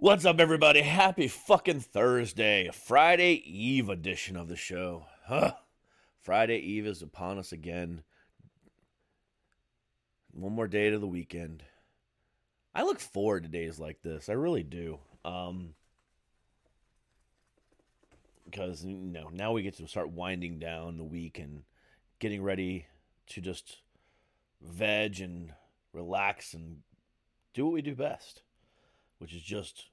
What's up, everybody? Happy fucking Thursday, Friday Eve edition of the show. Huh. Friday Eve is upon us again. One more day to the weekend. I look forward to days like this. I really do. Um, because you know now we get to start winding down the week and getting ready to just veg and relax and do what we do best, which is just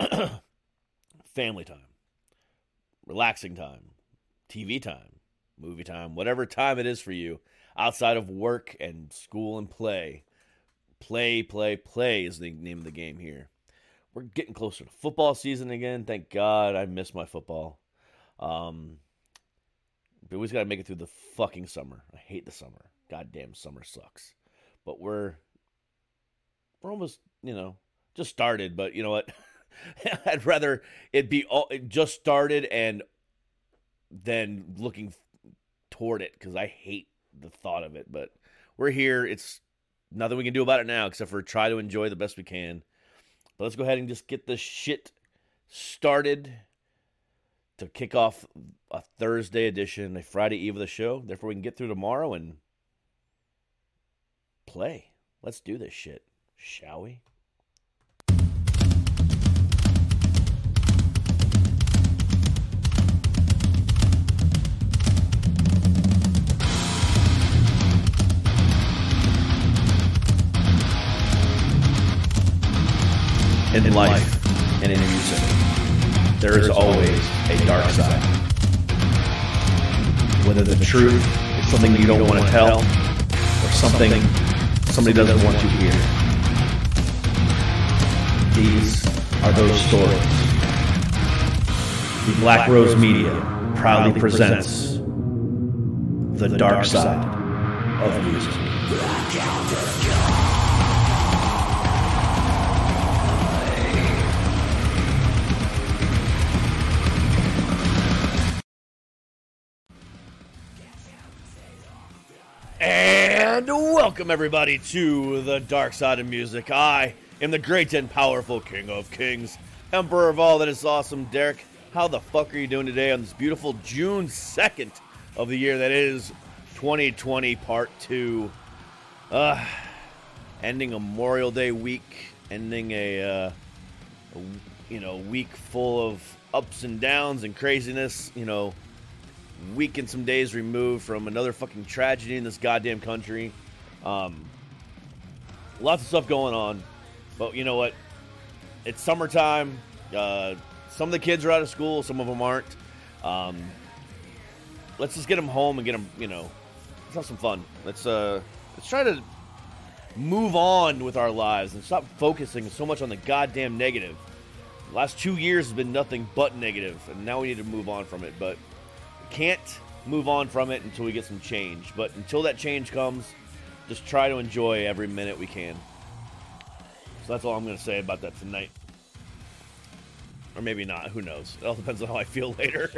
family time, relaxing time, TV time, movie time, whatever time it is for you outside of work and school and play. Play, play, play is the name of the game here. We're getting closer to football season again. Thank God I miss my football. Um, we always got to make it through the fucking summer. I hate the summer. Goddamn summer sucks. But we're we're almost, you know, just started. But you know what? I'd rather it be all it just started and then looking toward it because I hate the thought of it. But we're here. It's nothing we can do about it now except for try to enjoy the best we can. But let's go ahead and just get this shit started to kick off a Thursday edition, a Friday eve of the show. Therefore, we can get through tomorrow and play. Let's do this shit, shall we? In life and in music, there is always a dark side. Whether the truth is something you don't want to tell, or something somebody doesn't want you to hear. These are those stories. The Black Rose Media proudly presents the dark side of music. Welcome everybody to the dark side of music. I am the great and powerful King of Kings, Emperor of all that is awesome. Derek, how the fuck are you doing today on this beautiful June 2nd of the year that is 2020 Part 2? Uh, ending a Memorial Day week, ending a, uh, a you know week full of ups and downs and craziness. You know, week and some days removed from another fucking tragedy in this goddamn country. Um, lots of stuff going on, but you know what? It's summertime. Uh, some of the kids are out of school, some of them aren't. Um, let's just get them home and get them. You know, let's have some fun. Let's uh, let's try to move on with our lives and stop focusing so much on the goddamn negative. The last two years has been nothing but negative, and now we need to move on from it. But can't move on from it until we get some change. But until that change comes, just try to enjoy every minute we can. So that's all I'm going to say about that tonight. Or maybe not. Who knows? It all depends on how I feel later.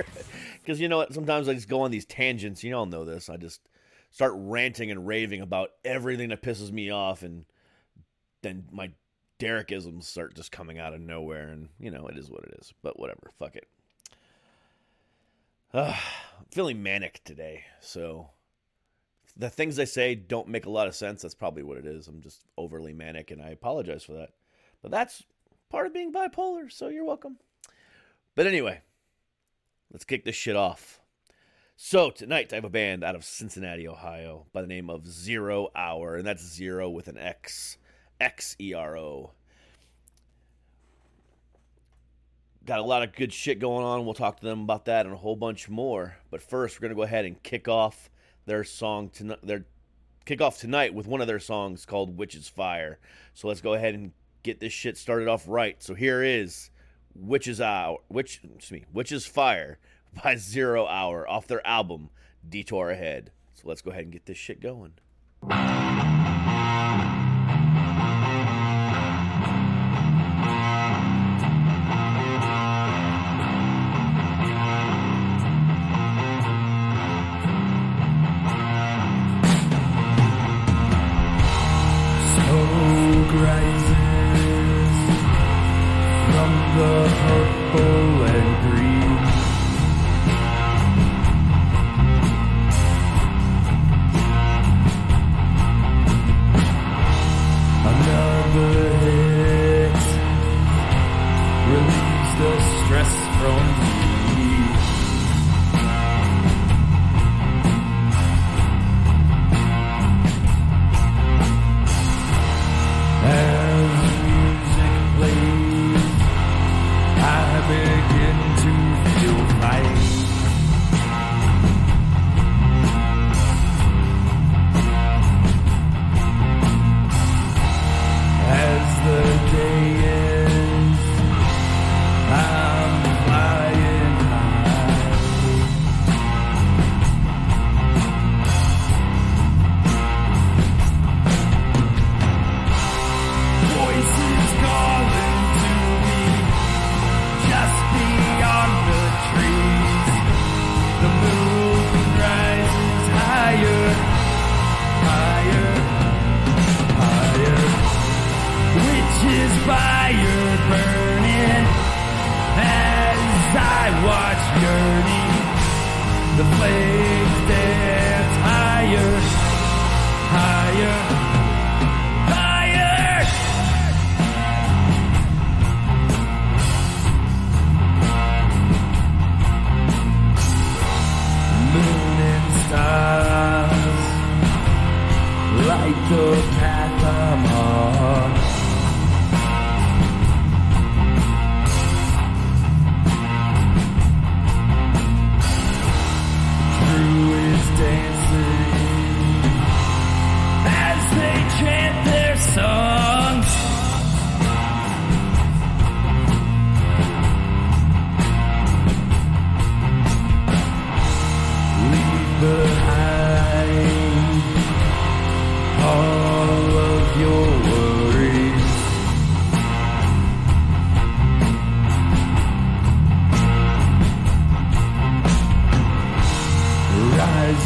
Because you know what? Sometimes I just go on these tangents. You all know this. I just start ranting and raving about everything that pisses me off. And then my Derekisms start just coming out of nowhere. And, you know, it is what it is. But whatever. Fuck it. Uh, I'm feeling manic today, so the things I say don't make a lot of sense. That's probably what it is. I'm just overly manic, and I apologize for that. But that's part of being bipolar, so you're welcome. But anyway, let's kick this shit off. So tonight I have a band out of Cincinnati, Ohio, by the name of Xero Hour, and that's zero with an X, X E R O. Got a lot of good shit going on. We'll talk to them about that and a whole bunch more. But first, we're gonna go ahead and kick off their song tonight. Their kickoff tonight with one of their songs called "Witch's Fire." So let's go ahead and get this shit started off right. So here is "Witch's Hour," which excuse me, "Witch's Fire" by Xero Hour off their album "Detour Ahead." So let's go ahead and get this shit going.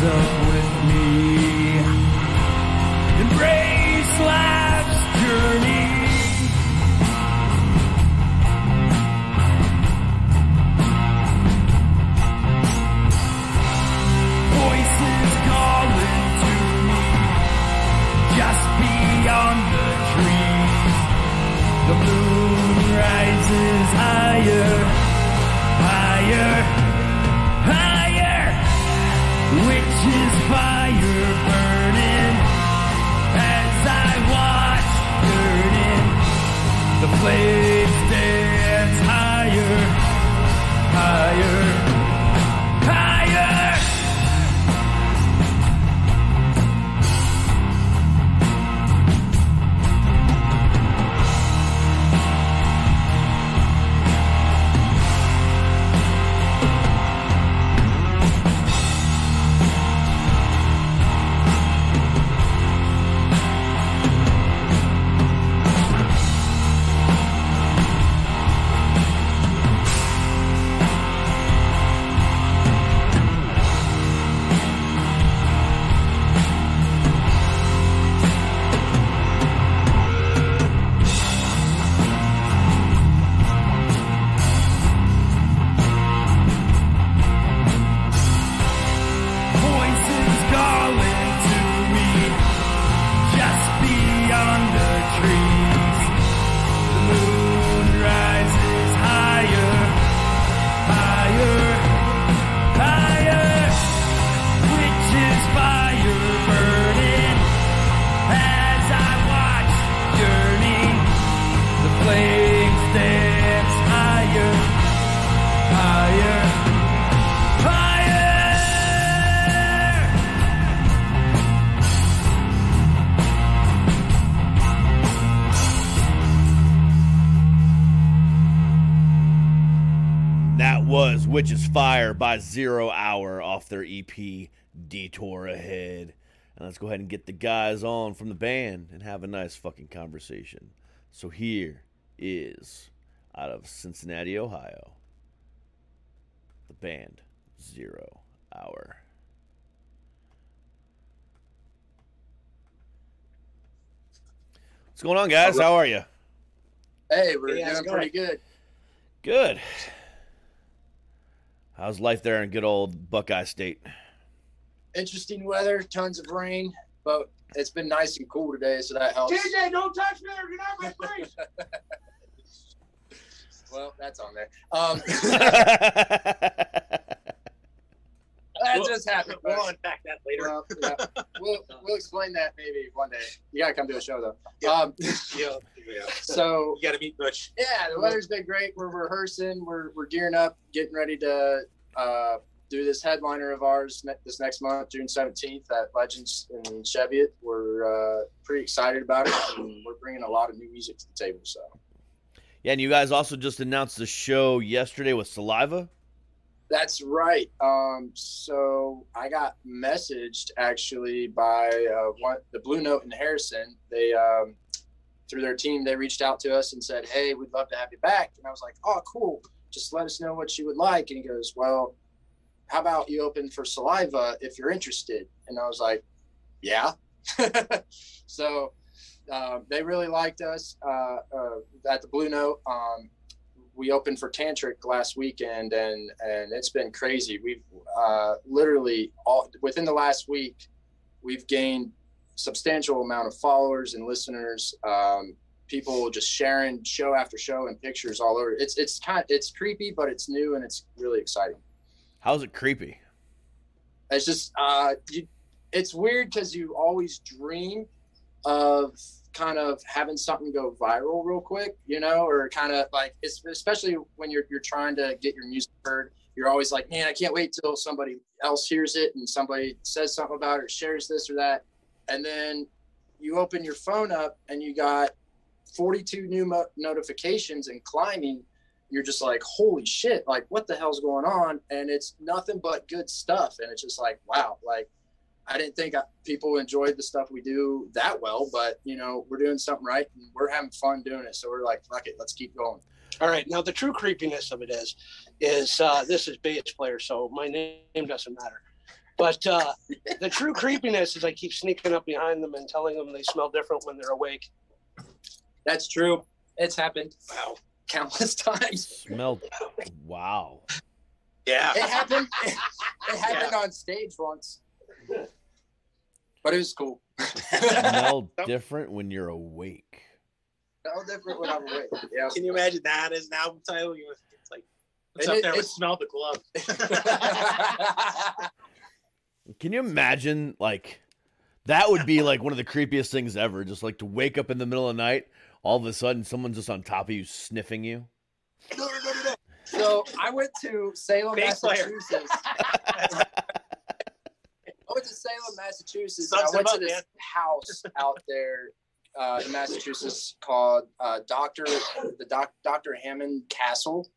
Up with me, embrace life's journey. voices calling to me just beyond the trees. The moon rises higher, Flames dance higher, higher. Was is Fire by Xero Hour off their EP Detour Ahead. And let's go ahead and get the guys on from the band and have a nice fucking conversation. So here is out of Cincinnati, Ohio, the band Xero Hour. What's going on, guys? How are you? Hey, we're Hey, doing pretty good. Good. How's life there in good old Buckeye State? Interesting weather, tons of rain, but it's been nice and cool today, so that helps. TJ, don't touch me or you're not my face. Well, that's on there. Um, that just happened. We'll unpack that later. Well, yeah. we'll, we'll explain that maybe one day. You gotta come to a show though. Um, yeah, yeah. so You got to meet Butch. yeah, the weather's been great. We're rehearsing. We're we're gearing up, getting ready to uh, do this headliner of ours ne- this next month, June seventeenth at Legends in Cheviot. We're uh, pretty excited about it, and we're bringing a lot of new music to the table. So yeah, and you guys also just announced the show yesterday with Saliva. That's right. Um, so I got messaged actually by uh, one, the Blue Note in Harrison. They um, through their team, they reached out to us and said, "Hey, we'd love to have you back." And I was like, "Oh, cool. Just let us know what you would like." And he goes, "Well, how about you open for Saliva if you're interested?" And I was like, "Yeah." so uh, they really liked us uh, uh, at the Blue Note. Um, we opened for Tantric last weekend, and and it's been crazy. We've uh, literally all within the last week, we've gained substantial amount of followers and listeners. Um, people just sharing show after show and pictures all over. It's it's kind it's creepy, but it's new and it's really exciting. How's it creepy? It's just uh, you, it's weird because you always dream of kind of having something go viral real quick, you know, or kind of like especially when you're you're trying to get your music heard. You're always like, man, I can't wait till somebody else hears it and somebody says something about it, or shares this or that, and then you open your phone up and you got 42 new mo- notifications and climbing. You're just like holy shit like what the hell's going on? And it's nothing but good stuff. And it's just like wow like i didn't think I- people enjoyed the stuff we do that well but you know we're doing something right and we're having fun doing it so we're like fuck it let's keep going All right. Now the true creepiness of it is, is uh, this is bass player, so my name doesn't matter. But uh, the true creepiness is I keep sneaking up behind them and telling them they smell different when they're awake. that's true it's happened Wow. countless times Smell. Wow. Yeah. it happened it happened on stage once but it was cool Smell different when you're awake. no different when i'm awake yeah Can you imagine that as an album title? You it's like what's And up it- there with smell the glove? Can you imagine like that would be like one of the creepiest things ever? Just like to wake up in the middle of the night, all of a sudden someone's just on top of you sniffing you. no, no, no, no, no. So I went to Salem, Bass. Massachusetts. I went to Salem, Massachusetts. and I went him to this man. house out there uh, in Massachusetts called uh, Doctor the doc, Doctor Hammond Castle.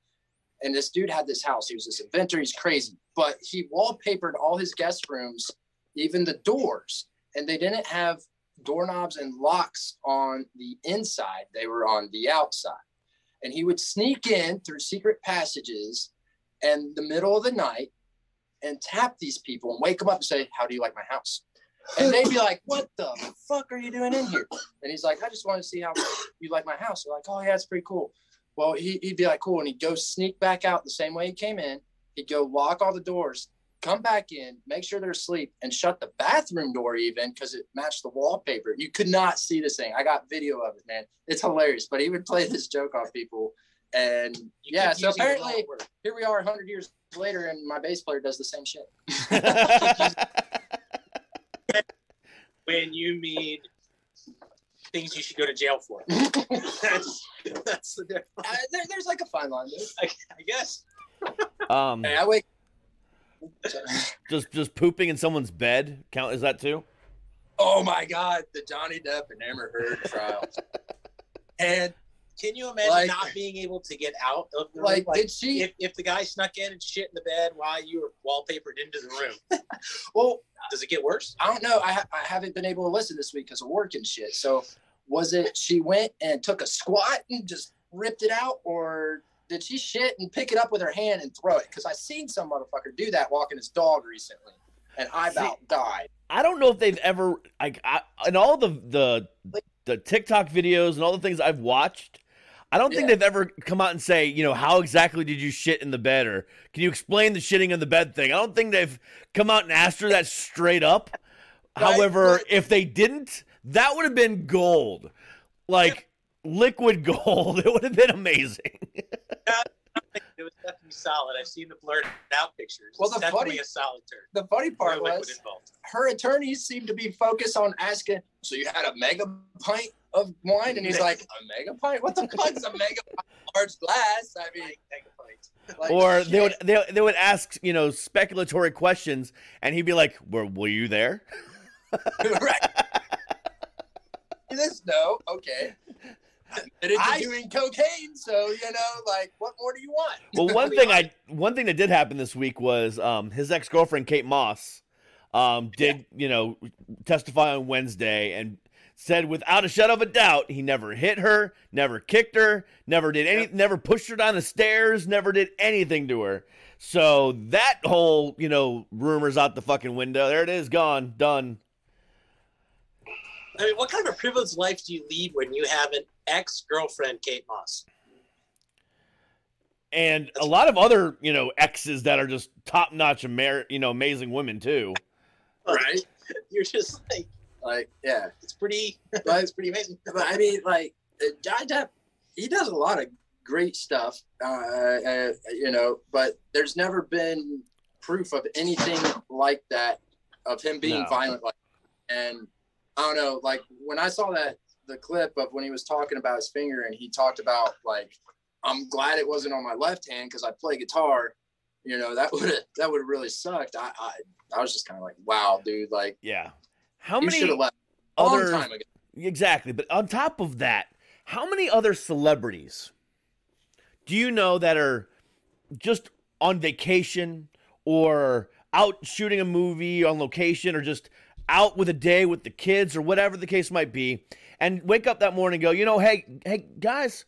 And this dude had this house. He was this inventor. He's crazy, but he wallpapered all his guest rooms, even the doors, and they didn't have doorknobs and locks on the inside. They were on the outside and he would sneak in through secret passages and the middle of the night and tap these people and wake them up and say, "How do you like my house?" And they'd be like, "What the fuck are you doing in here?" And he's like, "I just want to see how you like my house." They're like, "Oh yeah, it's pretty cool." Well, he, he'd be like, "Cool," and he'd go sneak back out the same way he came in. He'd go lock all the doors, come back in, make sure they're asleep, and shut the bathroom door even because it matched the wallpaper. You could not see this thing. I got video of it, man. It's hilarious. But he would play this joke on people, and You yeah. So apparently, here we are, 100 years later, and my bass player does the same shit. when you mean things you should go to jail for. that's that's the difference. Uh, there, there's like a fine line. Dude. I, I guess. um, Hey, I wake. just just pooping in someone's bed count? Is that too? Oh my God, the Johnny Depp and Amber Heard trial. And can you imagine Like- not being able to get out of the like, room? did she? if, if the guy snuck in and shit in the bed while you were wallpapered into the room, well, does it get worse? I don't know. I, ha- I haven't been able to listen this week because of work and shit. So, was it she went and took a squat and just ripped it out, or did she shit and pick it up with her hand and throw it? Because I seen some motherfucker do that walking his dog recently, and I about died. I don't know if they've ever like I, in all the the the TikTok videos and all the things I've watched. I don't think Yeah. they've ever come out and say, you know, how exactly did you shit in the bed, or can you explain the shitting in the bed thing? I don't think they've come out and asked her that straight up. Right, However, if they didn't, that would have been gold, like liquid gold. It would have been amazing. It was definitely solid. I've seen the blurred out pictures. Well, it's the definitely funny- a solid turn. The funny part No was involved. her attorneys seemed to be focused on asking, so you had a mega pint of wine? And he's like, a mega pint? What the fuck is a mega pint? Large glass? I mean, Megabytes. like, or they would they, they would ask, you know, speculatory questions, and he'd be like, "Were were you there?" right. This no, okay. Admitted to I- doing cocaine, so you know, like, what more do you want? Well, one thing I one thing that did happen this week was um, his ex girlfriend Kate Moss um, did you know testify on Wednesday and said without a shadow of a doubt he never hit her, never kicked her, never did any, never pushed her down the stairs, never did anything to her. So that whole you know rumors out the fucking window. There it is, gone, done. I mean, what kind of a privileged life do you lead when you have an ex girlfriend, Kate Moss? And a lot of other you know exes that are just top notch, Amer- you know, amazing women too. Right? You're just like, Like, yeah. it's pretty, But, it's pretty amazing. but I mean, like, uh, Johnny Depp, he does a lot of great stuff, uh, uh, you know, but there's never been proof of anything like that of him being No. violent. Like, and I don't know, like when I saw that the clip of when he was talking about his finger and he talked about like, I'm glad it wasn't on my left hand because I play guitar. You know that would have that would have really sucked. I, I I was just kind of like, wow, dude, like Yeah. How many should have left other time ago. Exactly. But on top of that, how many other celebrities do you know that are just on vacation or out shooting a movie on location or just out with a day with the kids or whatever the case might be and wake up that morning and go, you know, hey, hey, guys,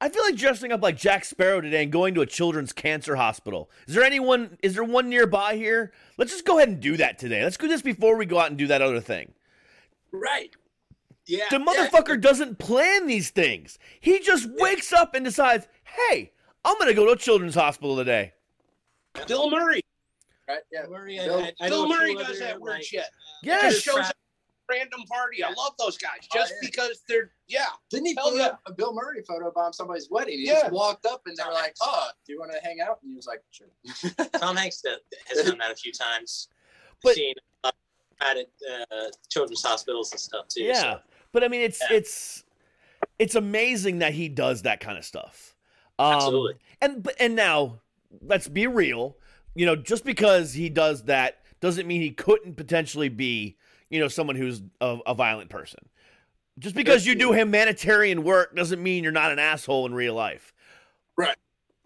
I feel like dressing up like Jack Sparrow today and going to a children's cancer hospital. Is there anyone, is there one nearby here? Let's just go ahead and do that today. Let's do this before we go out and do that other thing. Right. Yeah. The motherfucker doesn't plan these things. He just wakes up and decides, hey, I'm going to go to a children's hospital today. Bill Murray. Right. Yeah. Murray, Bill- I- I Bill Murray does that weird like, shit. Yes. Just shows up at a random party. I love those guys just Oh, yeah. because they're yeah. Didn't he Hell put yeah. up a Bill Murray photo bomb somebody's wedding? He Yeah. just walked up and they were like, "Oh, do you want to hang out?" And he was like, "Sure." Tom Hanks has done that a few times. But- seen uh, at uh, children's hospitals and stuff too. Yeah. so. But I mean, it's Yeah. it's it's amazing that he does that kind of stuff. Um, Absolutely. And and now let's be real. You know, just because he does that doesn't mean he couldn't potentially be, you know, someone who's a, a violent person. Just because you do humanitarian work doesn't mean you're not an asshole in real life. Right.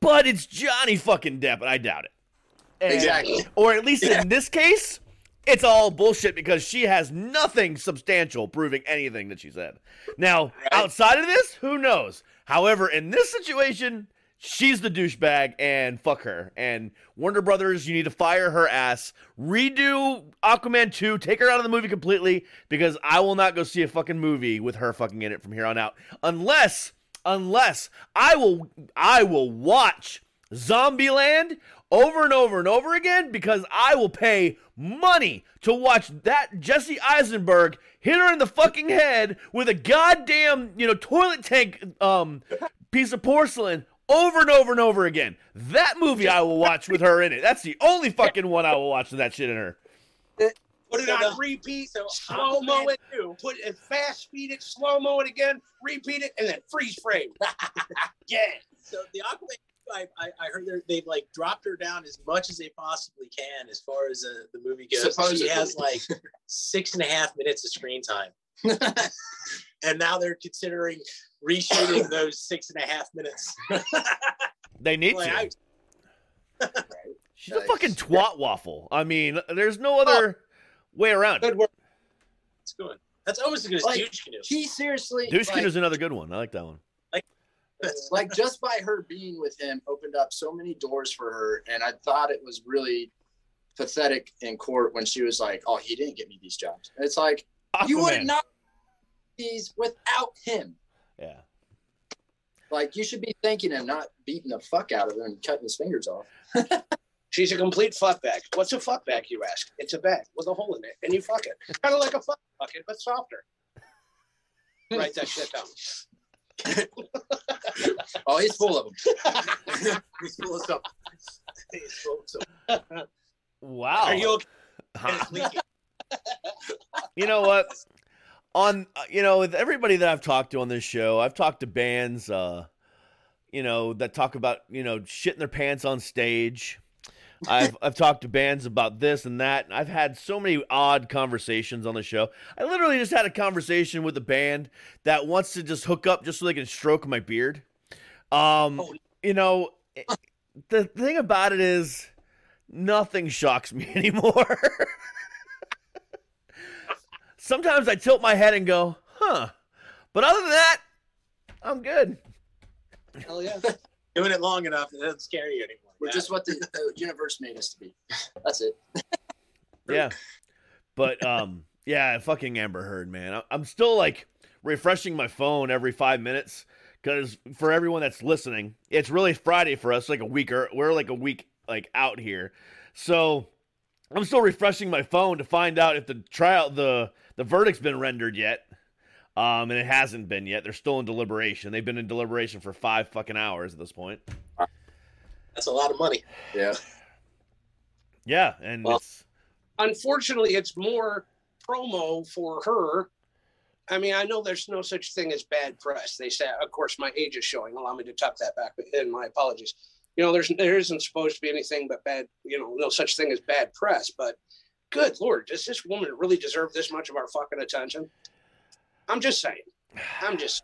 But it's Johnny fucking Depp, and I doubt it. And- Exactly. Or at least in this case, it's all bullshit because she has nothing substantial proving anything that she said. Now, outside of this, who knows? However, in this situation, she's the douchebag and fuck her. And Warner Brothers, you need to fire her ass. Redo Aquaman 2, take her out of the movie completely because I will not go see a fucking movie with her fucking in it from here on out. Unless unless I will I will watch Zombieland over and over and over again because I will pay money to watch that Jesse Eisenberg hit her in the fucking head with a goddamn, you know, toilet tank um piece of porcelain over and over and over again. That movie I will watch with her in it. That's the only fucking one I will watch with that shit in her. Put it on repeat, so slow mo Aquaman it, put it fast speed it, slow mo it again, repeat it, and then freeze frame. yeah. So the Aquaman, I, I, I heard they're- they've like dropped her down as much as they possibly can as far as uh, the movie goes. Supposedly. She has like six and a half minutes of screen time, and now they're considering reshooting those six and a half minutes. They need Like, to. I- She's a fucking twat waffle. I mean, there's no other way around good work. It's good. That's almost as good as Like, Douche Canoe. He seriously, Douche like, is another good one. I like that one. like just by her being with him opened up so many doors for her and i thought it was really pathetic in court when she was like oh he didn't get me these jobs and it's like you would Aquaman. not these without him Yeah. Like you should be thanking him, not beating the fuck out of him and cutting his fingers off. She's a complete fuck bag. What's a fuck bag, you ask? It's a bag with a hole in it, and you fuck it. Kind of like a fuck bucket, but softer. Write that shit down. Oh, he's full of them. He's full of stuff. He's full of stuff. Wow. Are you okay? You know what? On uh, you know, with everybody that I've talked to on this show, I've talked to bands, uh, you know, that talk about you know shitting their pants on stage. I've I've talked to bands about this and that. And I've had so many odd conversations on the show. I literally just had a conversation with a band that wants to just hook up just so they can stroke my beard. Um, Oh. you know, the thing about it is nothing shocks me anymore. Sometimes I tilt my head and go, huh. But other than that, I'm good. Hell yeah. Doing it long enough, it doesn't scare you anymore. We're Yeah. just what the, the universe made us to be. That's it. Yeah. But um yeah, fucking Amber Heard, man. I- I'm still like refreshing my phone every 5 minutes cuz for everyone that's listening, it's really Friday for us like a week or we're like a week like out here. So I'm still refreshing my phone to find out if the trial the the verdict's been rendered yet. Um and it hasn't been yet. They're still in deliberation. They've been in deliberation for 5 fucking hours at this point. That's a lot of money. Yeah. Yeah, and Well- it's Unfortunately, it's more promo for her. I mean, I know there's no such thing as bad press. They say, of course, my age is showing. Allow me to tuck that back, and my apologies. You know, there's there isn't supposed to be anything but bad. You know, no such thing as bad press. But good lord, does this woman really deserve this much of our fucking attention? I'm just saying. I'm just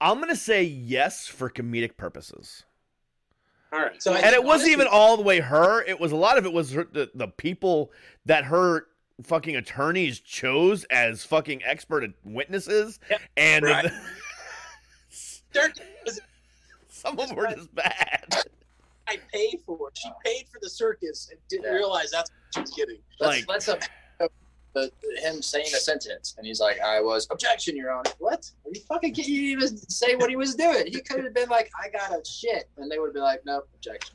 I'm going to say yes for comedic purposes. all right. So and think it wasn't even all the way her. It was a lot of it was her, the, the people that her fucking attorneys chose as fucking expert witnesses, Yeah, and right. Dirt was some of them were just bad. I paid for. She paid for the circus and didn't Yeah. realize that's what she was getting. Let's, Like- let's up the, him saying a sentence, and he's like, "I was objection, Your Honor." What? Are you fucking? kidding? You didn't even say what he was doing. He could have been like, "I got a shit," and they would have been like, "Nope, objection."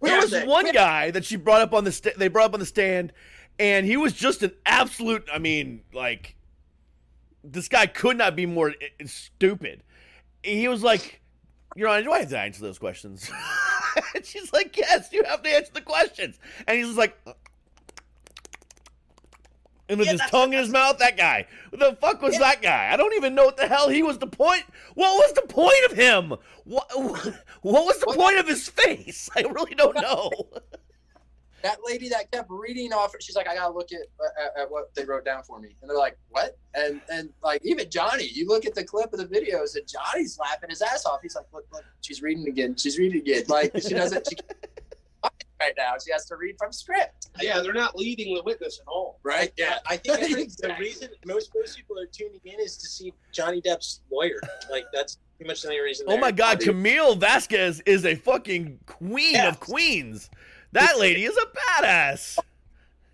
There was one guy that she brought up on the sta- they brought up on the stand, and he was just an absolute. I mean, like this guy could not be more i- i- stupid. He was like, "Your Honor, do I have to answer those questions?" and she's like, "Yes, you have to answer the questions." And he's just like. And with Yeah, his tongue in his mouth, that guy. What the fuck was that guy? I don't even know what the hell he was. The point. What was the point of him? What? What was the What- point of his face? I really don't know. That lady that kept reading off, she's like, "I gotta look at, at, at what they wrote down for me," and they're like, "What?" And and like even Johnny, you look at the clip of the videos, and Johnny's laughing his ass off. He's like, "Look, look, she's reading again. She's reading again. Like she doesn't. She right now. She has to read from script, Yeah, they're not leading the witness at all. right? Yeah, I think it's the reason most most people are tuning in is to see Johnny Depp's lawyer. Like that's pretty much the only reason. Oh my God, dude. Camille Vasquez is a fucking queen Yeah. of queens. That lady is a badass.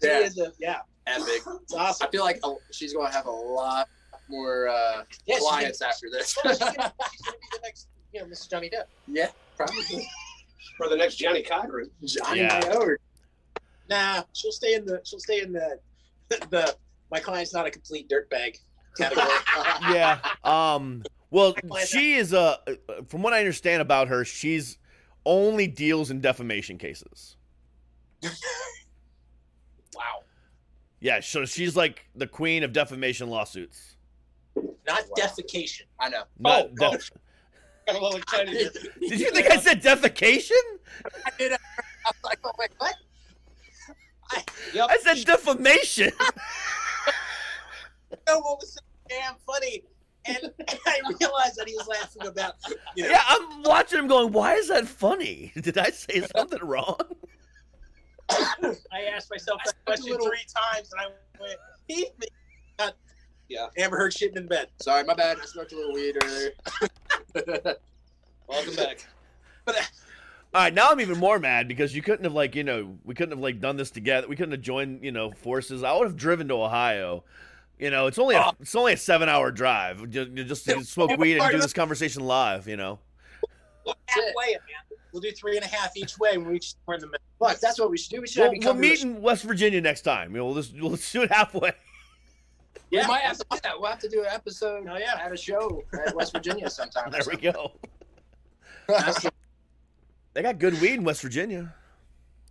She Yeah. is a- yeah, Epic. it's awesome. I feel like she's going to have a lot more uh, Yeah, she's gonna- clients after this. She's, gonna, be the next, you know, Mrs. Johnny Depp. yeah, probably. For the next Johnnie Cochran. Johnny Yeah. Mayo. Nah, she'll stay in the she'll stay in the the my client's not a complete dirtbag category. Yeah. Um. Well, she is a. From what I understand about her, she's only deals in defamation cases. Wow, Yeah. So she's like the queen of defamation lawsuits. not Wow. defecation. I know. Not oh. def- oh. Got a little excited. Did you think I said defecation? I did. Uh, I was like, oh wait, what? Yep. I said defamation. You know what was so damn funny? And I realized that he was laughing about you know Yeah, I'm watching him going. Why is that funny? Did I say something wrong? I asked myself that I took a question little- three times, and I went, "He, not, Yeah. Amber Heard shitting in bed." Sorry, my bad. I smoked a little weed earlier. Welcome back. But uh, All right, now I'm even more mad because you couldn't have like you know we couldn't have like done this together. We couldn't have joined you know forces. I would have driven to Ohio You know, it's only a, Oh. it's only a seven hour drive. Just, just to smoke weed and do this conversation live. You know. Halfway, man. We'll do three and a half each way, when we each we're in the middle. Fuck, that's what we should do. We should We'll, have we'll come meet in West Virginia next time. We'll just we'll just do it halfway. We might have to do that. We'll have to do an episode. Oh, yeah. At a show at West Virginia sometime. There we go. They got good weed in West Virginia.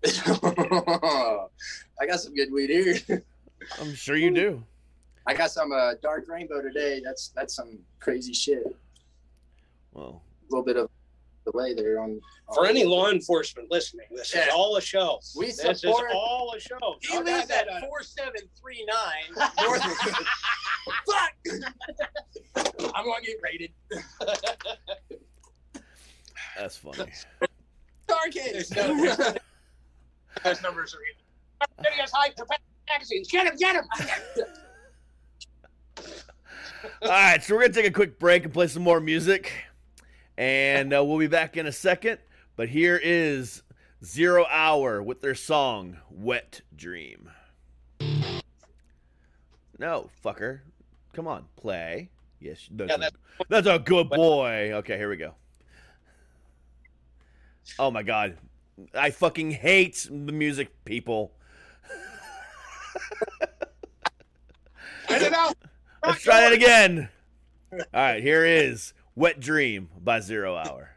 I got some good weed here. I'm sure you do. I got some uh, dark rainbow today. That's that's some crazy shit. Well, a little bit of delay there on. For any law enforcement listening, this is all a show. We This is support- all a show. He I'll lives at four seven three nine North. Fuck! I'm gonna get raided. that's funny. Dark Haze. Those numbers are even. Videos high magazines. Get him! Get him! All right, so we're gonna take a quick break and play some more music, and uh, we'll be back in a second. But here is Xero Hour with their song "Wet Dream." No, fucker, come on, play. Yes, that's, Yeah, a, that's- that's a good boy. Okay, here we go. Oh my god, I fucking hate the music, people. Get it out! Let's try that again. All right, here is Wet Dream by Xero Hour.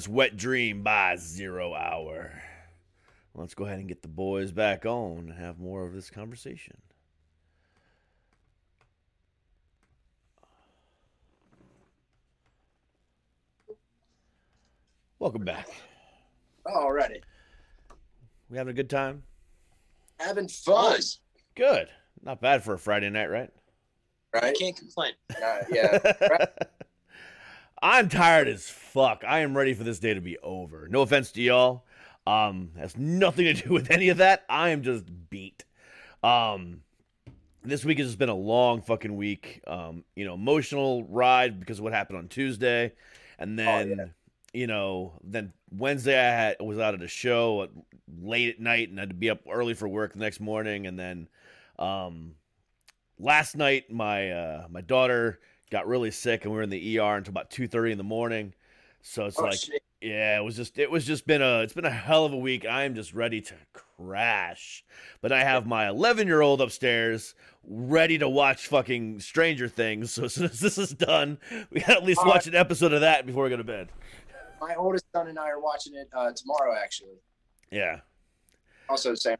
That Wet Dream by Xero Hour. Let's go ahead and get the boys back on and have more of this conversation. Welcome back. Alrighty. We having a good time? Having fun. Nice. Good. Not bad for a Friday night, right? Right. I can't complain. Uh, yeah. I'm tired as fuck. I am ready for this day to be over. No offense to y'all. Um, has nothing to do with any of that. I am just beat. Um, this week has just been a long fucking week. Um, you know, emotional ride because of what happened on Tuesday, and then yeah. you know, then Wednesday I had was out at a show at, late at night and had to be up early for work the next morning, and then um, last night my uh, my daughter got really sick and we were in the ER until about two thirty in the morning. So it's Oh, like shit. yeah, it was just it was just been a it's been a hell of a week. I am just ready to crash. But I have my 11 year old upstairs ready to watch fucking Stranger Things. So as soon as this is done, we gotta at least All watch an episode of that before we go to bed. My oldest son and I are watching it uh, tomorrow, actually. Yeah. Also, same.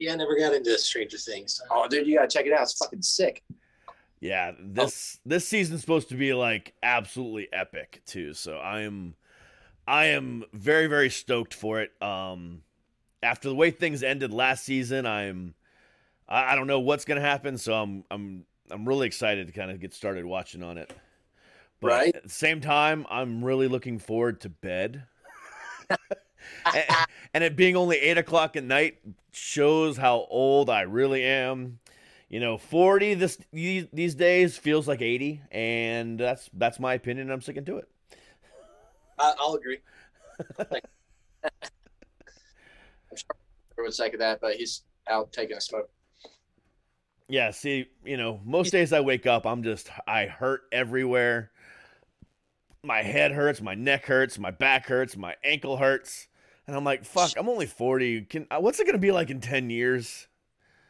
Yeah, I never got into Stranger Things. Oh, dude, you gotta check it out. It's fucking sick. Yeah, this this season's supposed to be like absolutely epic too. So I am I am very very stoked for it. Um after the way things ended last season, I'm I, I don't know what's going to happen, so I'm I'm I'm really excited to kind of get started watching on it. But Right. at the same time, I'm really looking forward to bed. and, and it being only eight o'clock at night shows how old I really am. You know, forty this these, these days feels like eighty, and that's that's my opinion. and I'm sticking to it. I, will agree. I'll agree. For a of that, but he's out taking a smoke. Yeah, see, you know, most days I wake up, I'm just I hurt everywhere. My head hurts, my neck hurts, my back hurts, my ankle hurts, and I'm like, fuck, I'm only forty. Can what's it gonna be like in ten years?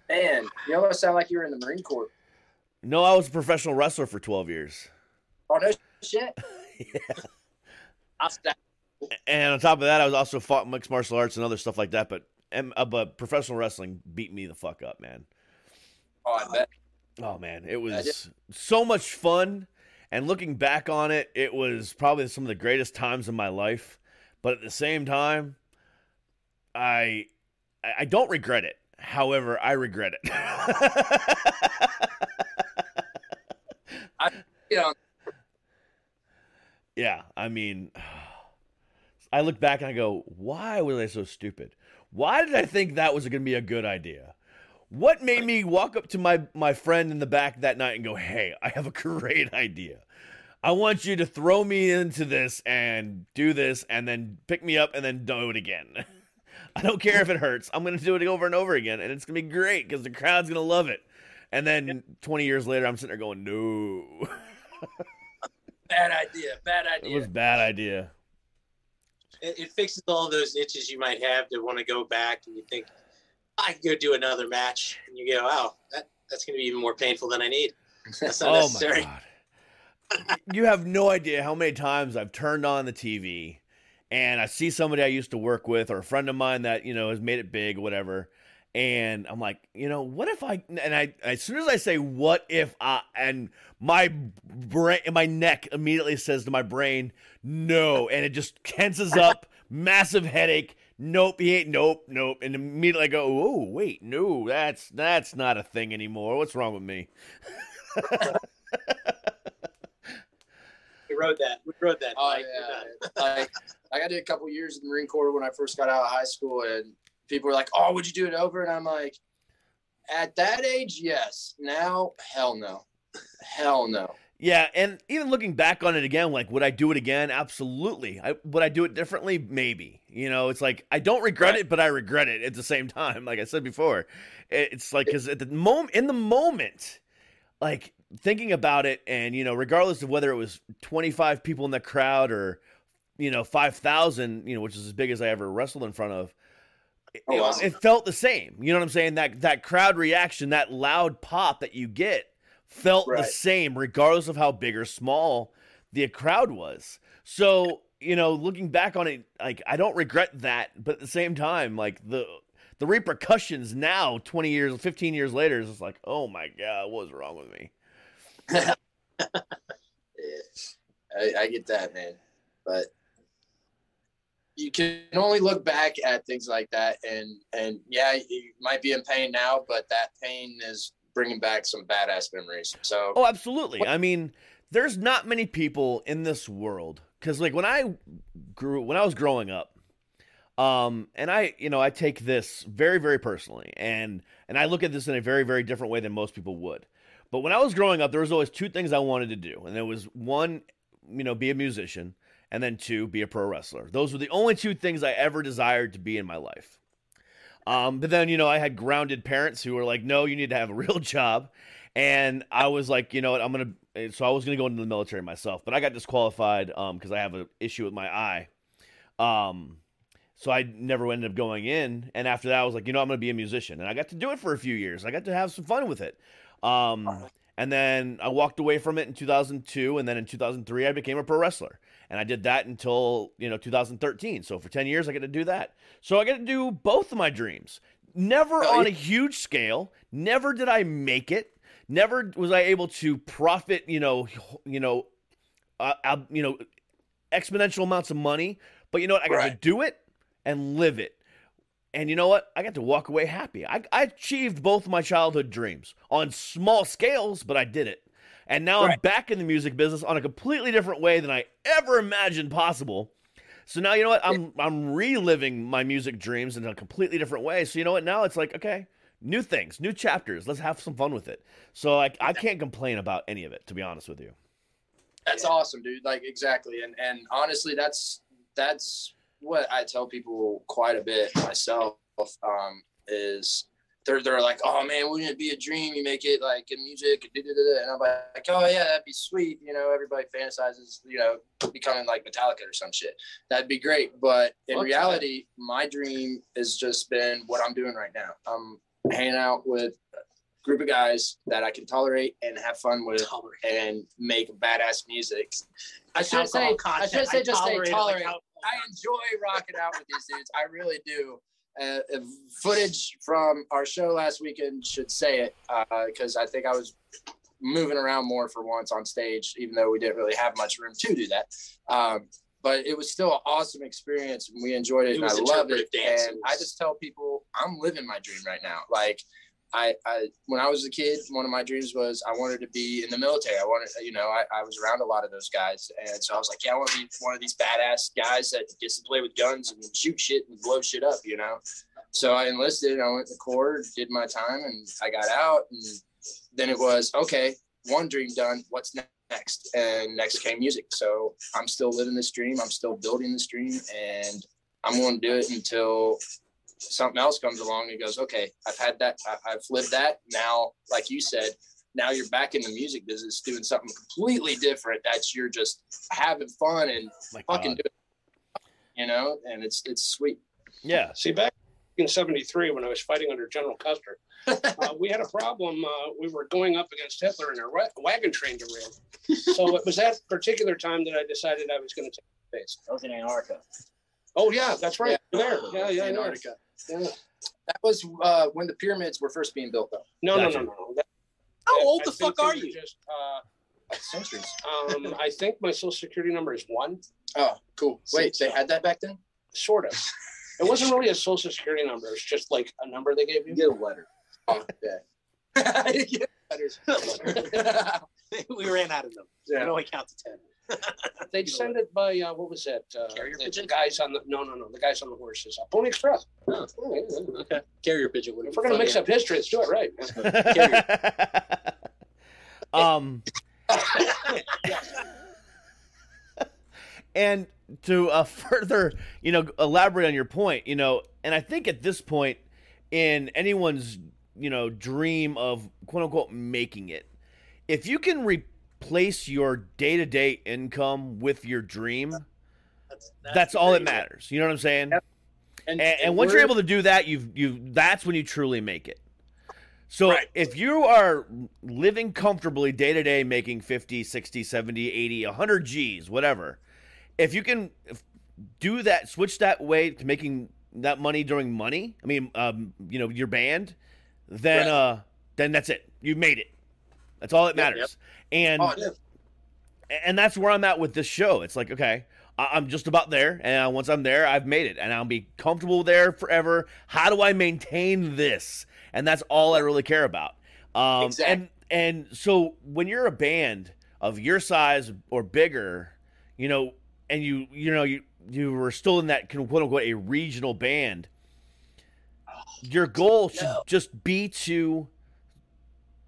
Man, you almost sound like you were in the Marine Corps. No, I was a professional wrestler for twelve years. Oh no shit. I'll stop. And on top of that, I was also fought mixed martial arts and other stuff like that. But uh, but professional wrestling beat me the fuck up, man. Oh, I bet. Oh man, it was so much fun. And looking back on it, it was probably some of the greatest times of my life. But at the same time, I I don't regret it. However, I regret it. You know, yeah, I mean, I look back and I go, why was I so stupid? Why did I think that was going to be a good idea? What made me walk up to my my friend in the back that night and go, "Hey, I have a great idea. I want you to throw me into this and do this and then pick me up and then do it again. I don't care if it hurts. I'm going to do it over and over again and it's going to be great cuz the crowd's going to love it." And then 20 years later, I'm sitting there going, "No." bad idea. Bad idea. it was bad idea. It, it fixes all those itches you might have to want to go back, and you think I can go do another match, and you go, "Oh, that that's going to be even more painful than I need." That's not oh necessary. my god. you have no idea how many times I've turned on the TV and I see somebody I used to work with or a friend of mine that, you know, has made it big or whatever. And I'm like, you know, what if I and I as soon as I say what if I and my brain my neck immediately says to my brain, no, and it just tenses up, massive headache. Nope, he ain't nope, nope. And immediately I go, oh wait, no, that's that's not a thing anymore. What's wrong with me? We rode that. We rode that. Oh Mike. We're yeah. like, like I did a couple years in the Marine Corps when I first got out of high school, and people were like, "Oh, would you do it over?" And I'm like, "At that age, yes. Now, hell no, hell no." Yeah, and even looking back on it again, like would I do it again? Absolutely. I, would I do it differently? Maybe. You know, it's like I don't regret Right. it, but I regret it at the same time. Like I said before, it's like because at the moment, in the moment, like thinking about it, and you know, regardless of whether it was twenty five people in the crowd or you know five thousand, you know, which is as big as I ever wrestled in front of. Oh, it, Oh, wow. it felt the same. You know what I'm saying? That that crowd reaction, that loud pop that you get, felt the same regardless of how big or small the crowd was. So, you know, looking back on it, like I don't regret that, but at the same time, like the the repercussions now, 20 years, 15 years later, is just like, oh my God, what was wrong with me? Yeah, I, I get that, man. But you can only look back at things like that, and and yeah, you might be in pain now, but that pain is bringing back some badass memories. So Oh, absolutely. I mean, there's not many people in this world because, like, when I grew, when I was growing up, um, and I, you know, I take this very, very personally, and and I look at this in a very, very different way than most people would. But when I was growing up, there was always two things I wanted to do, and there was one, you know, be a musician, and then two, be a pro wrestler. Those were the only two things I ever desired to be in my life. Um, but then, you know, I had grounded parents who were like, no, you need to have a real job. And I was like, you know what, I'm going to, so I was going to go into the military myself, but I got disqualified um, because I have an issue with my eye. Um, so I never ended up going in. And after that, I was like, you know, I'm going to be a musician. And I got to do it for a few years. I got to have some fun with it. Um, and then I walked away from it in 2002. And then in 2003, I became a pro wrestler. And I did that until, you know, 2013. So for 10 years, I get to do that. So I get to do both of my dreams. Never Oh, on yeah. a huge scale. Never did I make it. Never was I able to profit, you know, you know, uh, uh, you know, exponential amounts of money. But you know what? I got to do it and live it. And you know what? I got to walk away happy. I, I achieved both my childhood dreams on small scales, but I did it. And now I'm back in the music business on a completely different way than I ever imagined possible. So now you know what? I'm I'm reliving my music dreams in a completely different way. So you know what? Now it's like, okay, new things, new chapters. Let's have some fun with it. So I I can't complain about any of it, to be honest with you. That's awesome, dude. Like exactly, and and honestly, that's that's what I tell people quite a bit myself. Um, is they're they're like, oh man, wouldn't it be a dream? You make it like in music, and da-da-da-da." and I'm like, oh yeah, that'd be sweet. You know, everybody fantasizes, you know, becoming like Metallica or some shit. That'd be great. But in reality, my dream has just been what I'm doing right now. I'm hanging out with a group of guys that I can tolerate and have fun with Tolerate. and make badass music. I should say, I should say, I just say tolerate like I enjoy rocking out with these dudes. I really do. Uh, uh, footage from our show last weekend should say it because I think I was moving around more for once on stage, even though we didn't really have much room to do that. Um, but it was still an awesome experience, and we enjoyed it, It and I love it. And I just tell people I'm living my dream right now. Like I, I when I was a kid, one of my dreams was I wanted to be in the military. I wanted, you know, I, I was around a lot of those guys, and so I was like, yeah, I want to be one of these badass guys that gets to play with guns and shoot shit and blow shit up, you know. So I enlisted. I went to Corps, did my time, and I got out. And then it was okay, one dream done. What's next? And next came music. So I'm still living this dream. I'm still building this dream, and I'm going to do it until something else comes along and goes, okay, I've had that, I, I've lived that. Now, like you said, now you're back in the music business doing something completely different. That's you're just having fun and My fucking God. do you know, and it's it's sweet. Yeah. See, back in '73, when I was fighting under General Custer, uh, we had a problem. Uh, we were going up against Hitler, and our wa- wagon train derailed. So it was that particular time that I decided I was going to take the base. That was in Antarctica. Oh yeah, that's right. Yeah. There, yeah, yeah, yeah. Antarctica. Yeah. That was uh, when the pyramids were first being built, though. No, Gotcha. no, no, no. That- How that- old I the fuck are you? Just, uh, Centuries. um, I think my social security number is one, Oh, cool. Wait, they had that back then? sort of. It wasn't really a social security number. It's just like a number they gave you. get a letter. Oh, yeah. Yeah, letters. we ran out of them. We Yeah. can only count to ten. They'd send it by uh, what was that? Uh, Carrier the, pigeon? the guys on the no, no, no. The guys on the horses. Uh, Pony Express. Oh, okay. Carrier pigeon. If we're gonna funny. mix up history, let's do it right. um And to uh, further, you know, elaborate on your point, you know, and I think at this point in anyone's, you know, dream of quote unquote making it, if you can replace your day to day income with your dream, That's, that's, all that matters. You know what I'm saying? Yep. And, and once you're able to do that, you've you that's when you truly make it. So Right. if you are living comfortably day to day making 50, 60, 70, 80, 100 Gs, whatever. If you can do that switch that way to making that money during money, I mean um, you know, your band, then Right. uh then that's it. You made it. That's all that Yep, matters. And Oh, and that's where I'm at with this show. It's like, okay, I'm just about there, and once I'm there, I've made it, and I'll be comfortable there forever. How do I maintain this? And that's all I really care about. Um, Exactly. And and so when you're a band of your size or bigger, you know, and you you know you you were still in that quote unquote a regional band, your goal should No. just be to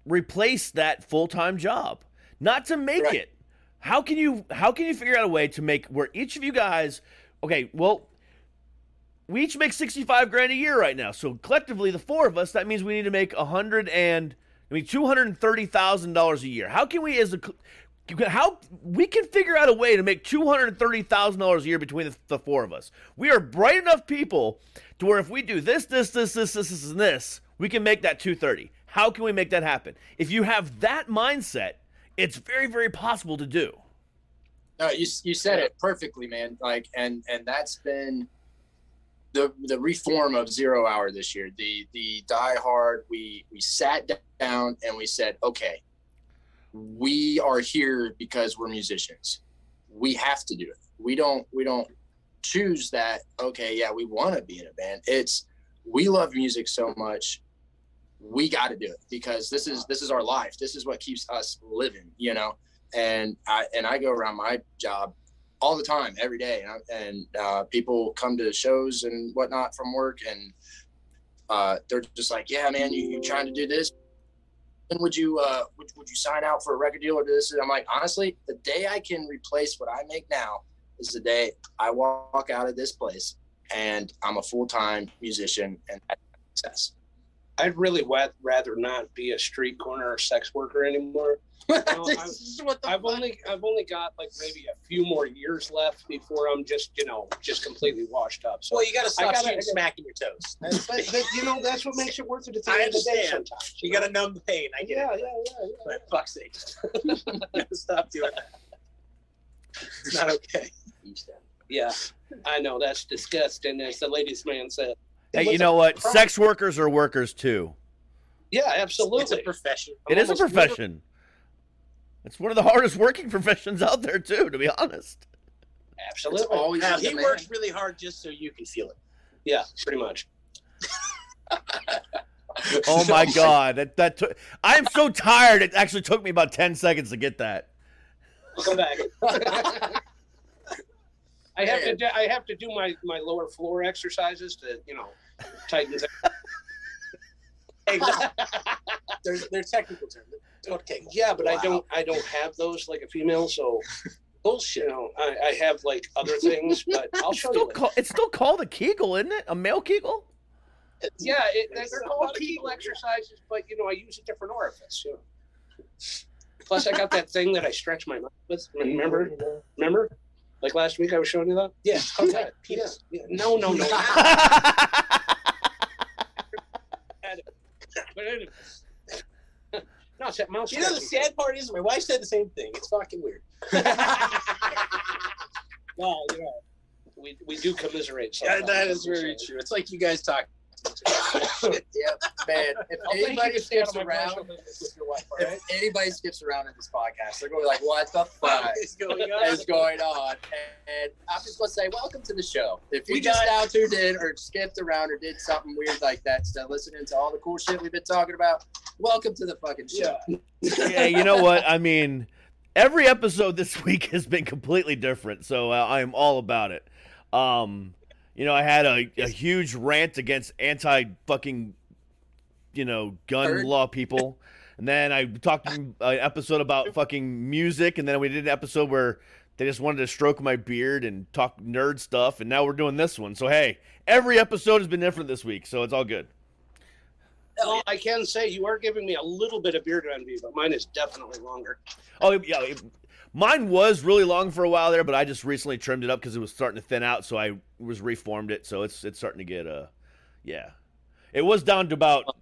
replace that full time job, not to make Right. it. How can you how can you figure out a way to make where each of you guys okay, well we each make 65 grand a year right now. So collectively the four of us that means we need to make a 100 and I mean $230,000 a year. How can we as a how we can figure out a way to make $230,000 a year between the, the four of us. We are bright enough people to where if we do this this this this this this and this, we can make that 230. How can we make that happen? If you have that mindset, it's very very possible to do. No, you you said it perfectly, man. Like, and and that's been the the reform of Xero Hour this year. The the die hard. We we sat down and we said, okay, we are here because we're musicians. We have to do it. We don't we don't choose that. Okay, yeah, we want to be in a band. It's we love music so much. We got to do it because this is this is our life. This is what keeps us living. You know and I and I go around my job all the time, every day, and, I, and uh, people come to shows and whatnot from work, and uh, they're just like, "Yeah, man, you you trying to do this? When would you uh, would, would you sign out for a record deal or do this?" And I'm like, honestly, the day I can replace what I make now is the day I walk out of this place and I'm a full time musician and success. I'd really wa- rather not be a street corner or sex worker anymore. I- This is what the I've only I've only got like maybe a few more years left before I'm just you know just completely washed up. So, Well, you got to stop gotta- shooting I gotta- smacking your toes. but, but you know that's what makes it worth it at the I end of the day. understand. Sometimes You got to numb the pain. I get yeah, it. yeah, yeah, yeah. But fuck's sake. Stop doing that. It's not okay. Yeah, I know that's disgusting, as the ladies' man said. Hey, you know what? crime. Sex workers are workers too. Yeah, absolutely. It's a profession. It is a almost profession. It's one of the hardest working professions out there too, to be honest. It's absolutely. always Now, he demand. works really hard just so you can feel it. Yeah, pretty much. Oh my god, that that took. I am so tired. It actually took me about ten seconds to get that. Come back. I have to. Do, I have to do my my lower floor exercises to you know tighten. things up. Hey, listen, there's there's technical terms. Okay. Yeah, but I don't. I don't have those like a female. So bullshit. You know, I, I have like other things, but I'll It's show still, you. call, it's still called a Kegel, isn't it? A male Kegel? Yeah, it, they're called lot Kegel exercises, but you know, I use a different orifice. You know. Plus, I got that thing that I stretch my mouth with. Remember? Remember? Like last week, I was showing you that. Yeah. How's that? Yeah. yeah. No, no, no. but anyway. No, it's that mouse. You know the sad part is my wife said the same thing. It's fucking weird. Well, you know, we, we do commiserate. Yeah, that is very true. It's like you guys talk. Yeah, man. If I'll thank you anybody to stay out skips around, personal business with your wife. all right? if anybody skips around in this podcast, they're going to be like, "What the fuck What is going on? is going on?" And I'm just going to say, "Welcome to the show." If you We just got- now tuned in or skipped around or did something weird like that, instead of listening to all the cool shit we've been talking about, welcome to the fucking show. yeah, you know what? I mean, every episode this week has been completely different, so uh, I am all about it. Um, you know, I had a, a huge rant against anti fucking, you know, gun Heard. law people. And then I talked an episode about fucking music, and then we did an episode where they just wanted to stroke my beard and talk nerd stuff, and now we're doing this one. So hey, every episode has been different this week, so it's all good. Well, I can say you are giving me a little bit of beard envy, but mine is definitely longer. Oh yeah, it- mine was really long for a while there, but I just recently trimmed it up because it was starting to thin out. So I was reformed it, so it's it's starting to get uh, yeah, it was down to about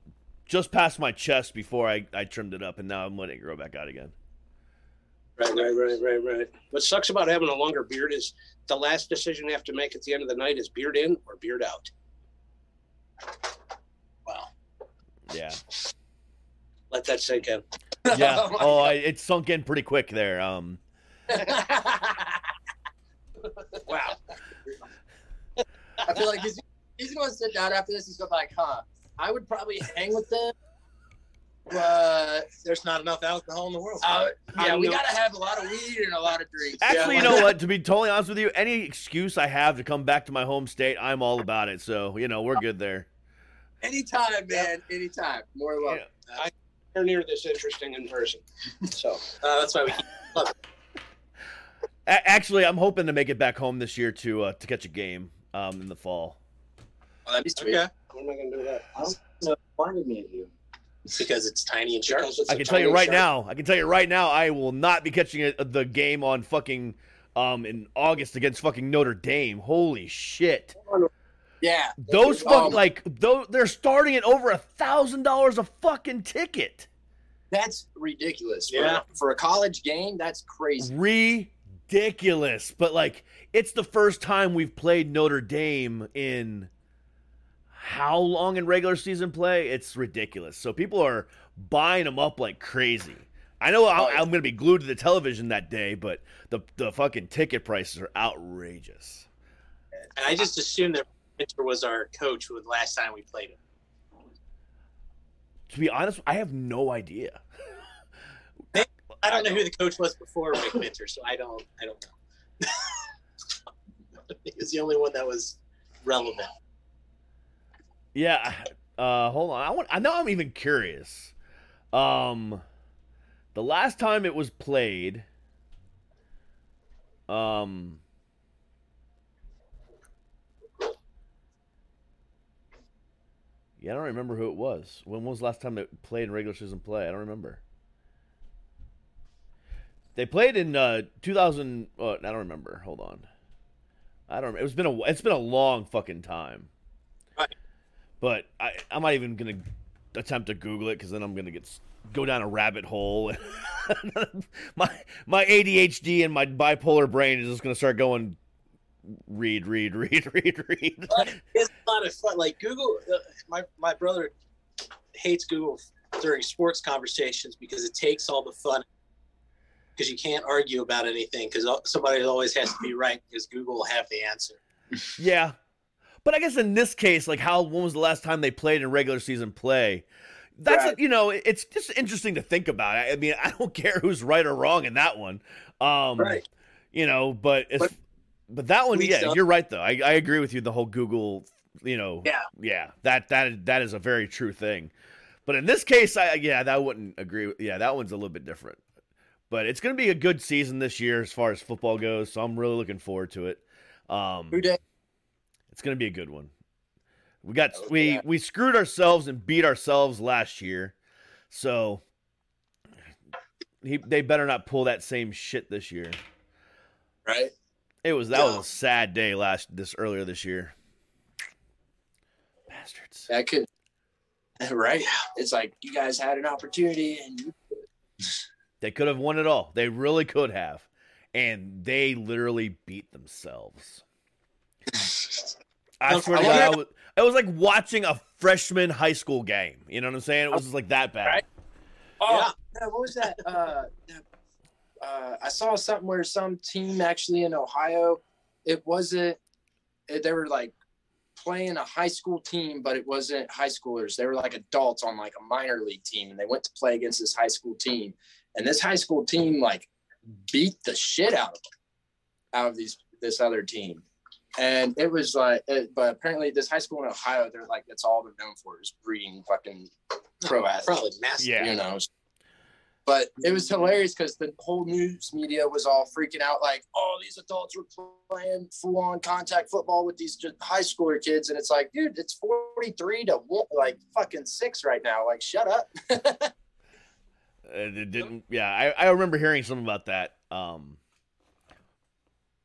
just past my chest before I I trimmed it up, and now I'm letting it grow back out again. Right, right, right, right, right. What sucks about having a longer beard is the last decision you have to make at the end of the night is beard in or beard out. Wow. Yeah, Let that sink in. yeah. oh, I, it sunk in pretty quick there. Um, wow. I feel like he's, he's going to sit down after this. He's going to be like, huh, I would probably hang with them. But There's not enough alcohol in the world. uh, yeah, we no- got to have a lot of weed and a lot of drinks. actually, Yeah. you know what? To be totally honest with you, any excuse I have to come back to my home state, I'm all about it. So you know, we're good there. Anytime, man. Anytime. More than welcome. They're near this interesting in person. So Uh, that's why we keep A- actually, I'm hoping to make it back home this year to uh, to catch a game um, in the fall. Oh, that'd be sweet. Okay. when am I going to do that? I don't know why did me of you. Because it's tiny and sharp. Because it's I a can tell you right now. I can tell you right now. I will not be catching a, the game on fucking um in August against fucking Notre Dame. Holy shit! Yeah. Those fuck Um, like those they're starting at over a thousand dollars a fucking ticket. That's ridiculous. For, Yeah. for a college game, that's crazy. Ridiculous. But like, it's the first time we've played Notre Dame in how long in regular season play? It's ridiculous. So people are buying them up like crazy. I know I-. I'm going to be glued to the television that day, but the the fucking ticket prices are outrageous. And I just assumed that Winter was our coach with last time we played him. To be honest, I have no idea. I don't know who the coach was before Rick Winter, so I don't. I don't know. he was the only one that was relevant. Yeah. Uh, hold on. I want. I know. I'm even curious. Um, the last time it was played. Um. Yeah, I don't remember who it was. When was the last time they played in regular season play? I don't remember. They played in uh, 2000. Uh, I don't remember. Hold on. I don't. It's been a. It's been a long fucking time. Right. But I, I'm not even gonna attempt to Google it because then I'm gonna get go down a rabbit hole. my my ADHD and my bipolar brain is just gonna start going. Read, read, read, read, read. It's a lot of fun. Like Google, uh, my my brother hates Google during sports conversations because it takes all the fun. Because you can't argue about anything because somebody always has to be right because Google will have the answer. Yeah, but I guess in this case, like how when was the last time they played in regular season play? That's Right. you know, it's just interesting to think about. I I mean, I don't care who's right or wrong in that one. Um, Right. You know, but it's, but, But- that one, We yeah, still- you're right though. I, I agree with you. The whole Google, you know, Yeah. yeah, that that that is a very true thing. But in this case, I yeah, that wouldn't agree. with Yeah, that one's a little bit different. But it's going to be a good season this year as far as football goes. So I'm really looking forward to it. Um, Who did? it's going to be a good one. We got Oh, we yeah. we screwed ourselves and beat ourselves last year, so he, they better not pull that same shit this year. Right. It was that was a sad day last this earlier this year. Bastards. That could. Right. It's like you guys had an opportunity and you They could have won it all. They really could have, and they literally beat themselves. I swear to God, I was, it was like watching a freshman high school game. You know what I'm saying? It was just like that bad. Right. Oh, yeah, what was that? Uh, uh, I saw something where some team actually in Ohio, it wasn't. It, they were like playing a high school team, but it wasn't high schoolers. They were like adults on like a minor league team, and they went to play against this high school team. And this high school team like beat the shit out of them, out of these this other team. And it was like, it, but apparently this high school in Ohio, they're like that's all they're known for is breeding fucking pro athletes Probably massive. Yeah. you know But it was hilarious because the whole news media was all freaking out, like, "Oh, these adults were playing full-on contact football with these just high schooler kids," and it's like, dude, it's forty-three to one, like fucking six right now. Like, shut up. And it didn't. Yeah, I, I remember hearing something about that. Um,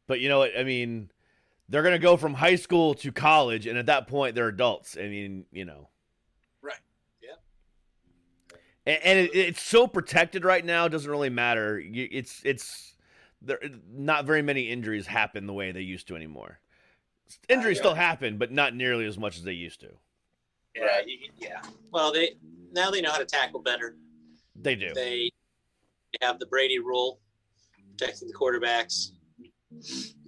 but you know what? I mean, they're gonna go from high school to college, and at that point, they're adults. I mean, you know. Right. Yeah. And, and it, it's so protected right now. It doesn't really matter. It's it's there. Not very many injuries happen the way they used to anymore. Injuries yeah. still happen, but not nearly as much as they used to. Yeah. y- Yeah. Well, they now they know how to tackle better. They do. They have the Brady rule, protecting the quarterbacks.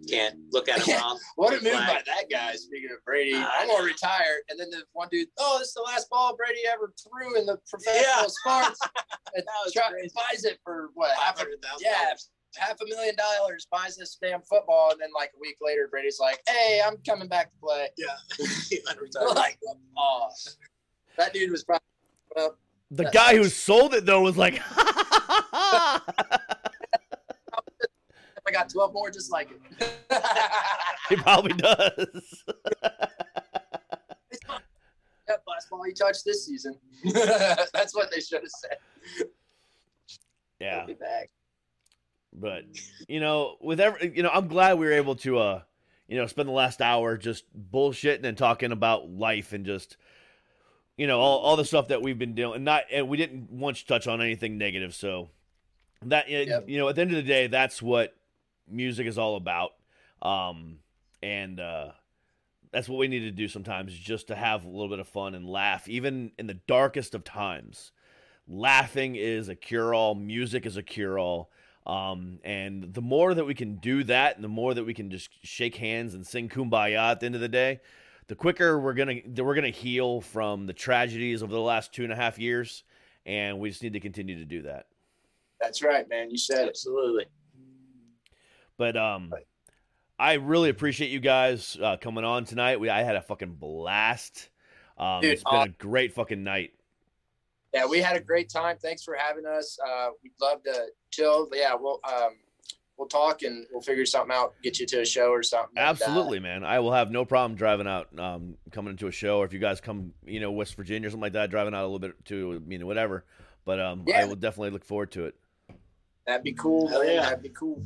Can't look at them wrong. What a move Flag. by that guy. Speaking of Brady, I I'm gonna retire, and then the one dude, oh, this is the last ball Brady ever threw in the professional Yeah. sports. And That was try- crazy. buys it for what half a $500,000. yeah, half a million dollars. Buys this damn football, and then like a week later, Brady's like, "Hey, I'm coming back to play." Yeah. We're like, oh, that dude was probably well, The guy who sold it though was like, I got 12 more just like it. he probably does. Yep, last ball he touched this season. That's what they should have said. Yeah. He'll be back. but you know with every you know i'm glad we were able to uh you know spend the last hour just bullshitting and talking about life and just you know all, all the stuff that we've been doing and not and we didn't once touch on anything negative so that Yep. you know at the end of the day that's what music is all about um and uh that's what we need to do sometimes just to have a little bit of fun and laugh even in the darkest of times laughing is a cure all music is a cure all um, and the more that we can do that and the more that we can just shake hands and sing kumbaya at the end of the day the quicker we're gonna we're gonna heal from the tragedies over the last two and a half years and we just need to continue to do that That's right, man. You said. Absolutely. but um i really appreciate you guys uh, coming on tonight we i had a fucking blast um, Dude, it's been uh, a great fucking night Yeah, we had a great time. Thanks for having us. Uh, we'd love to chill. Yeah, we'll um, we'll talk and we'll figure something out. Get you to a show or something. And, Absolutely, man. I will have no problem driving out, um, coming into a show, or if you guys come, you know, West Virginia or something like that, driving out a little bit to, you know, whatever. But um, I will definitely look forward to it. that'd be cool. Hell yeah. That'd be cool.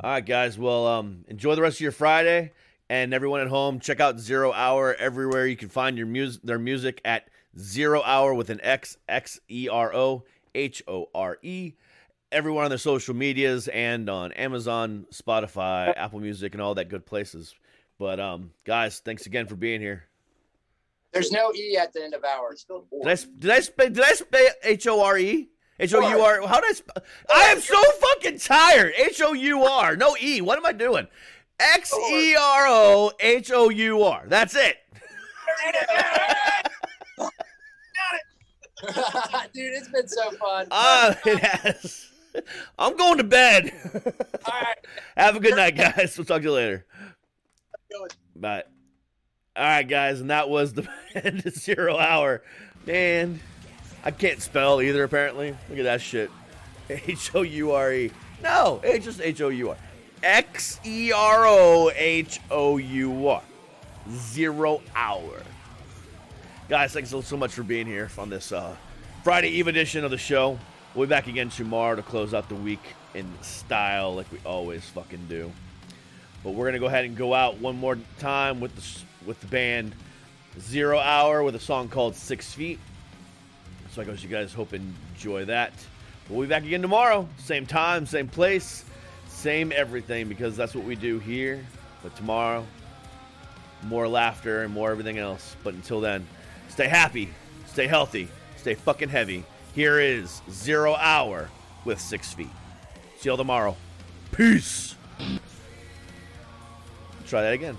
All right, guys. Well, um, enjoy the rest of your Friday, and everyone at home, check out Xero Hour everywhere. You can find your music, their music at Xero Hour with an X X E R O H O R E. Everyone on their social medias and on Amazon, Spotify, Apple Music, and all that good places. But um, guys, thanks again for being here. There's no e at the end of ours. Did I sp- did I spell did I spell H O R E? H O U R. How did I? Sp- I am so fucking tired. H O U R. No E. What am I doing? X E R O H O U R. That's it. Got it. Dude, it's been so fun. Ah, it has. I'm going to bed. All right. Have a good night, guys. We'll talk to you later. Bye. All right, guys, and that was the end of Xero Hour. Man, I can't spell either. Apparently, look at that shit. H O U R E. No, it's just H O U R. X E R O H O U R. Xero Hour. Guys, thanks so, much for being here on this uh, Friday Eve edition of the show. We'll be back again tomorrow to close out the week in style, like we always fucking do. But we're gonna go ahead and go out one more time with the with the band Xero Hour with a song called Six Feet. So I guess you guys hope enjoy that. We'll be back again tomorrow, same time, same place, same everything because that's what we do here. But tomorrow, more laughter and more everything else. But until then, stay happy, stay healthy, stay fucking heavy. Here is Xero Hour with Six Feet. See you all tomorrow. Peace. Try that again.